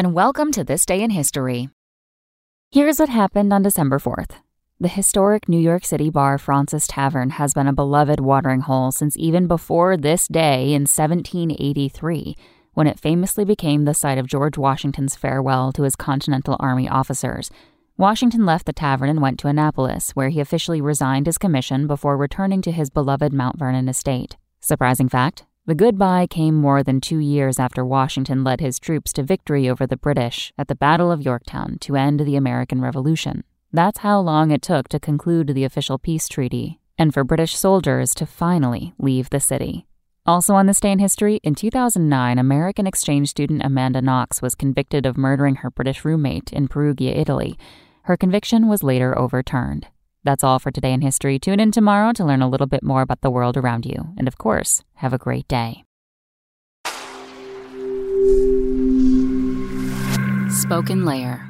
and welcome to This Day in History. Here's what happened on December 4th. The historic New York City bar Fraunces Tavern has been a beloved watering hole since even before this day in 1783, when it famously became the site of George Washington's farewell to his Continental Army officers. Washington left the tavern and went to Annapolis, where he officially resigned his commission before returning to his beloved Mount Vernon estate. Surprising fact the goodbye came more than two years after Washington led his troops to victory over the British at the Battle of Yorktown to end the American Revolution. That's how long it took to conclude the official peace treaty, and for British soldiers to finally leave the city. Also on this day in history, in 2009, American exchange student Amanda Knox was convicted of murdering her British roommate in Perugia, Italy. Her conviction was later overturned. That's all for today in history. Tune in tomorrow to learn a little bit more about the world around you. And of course, have a great day. Spoken Layer.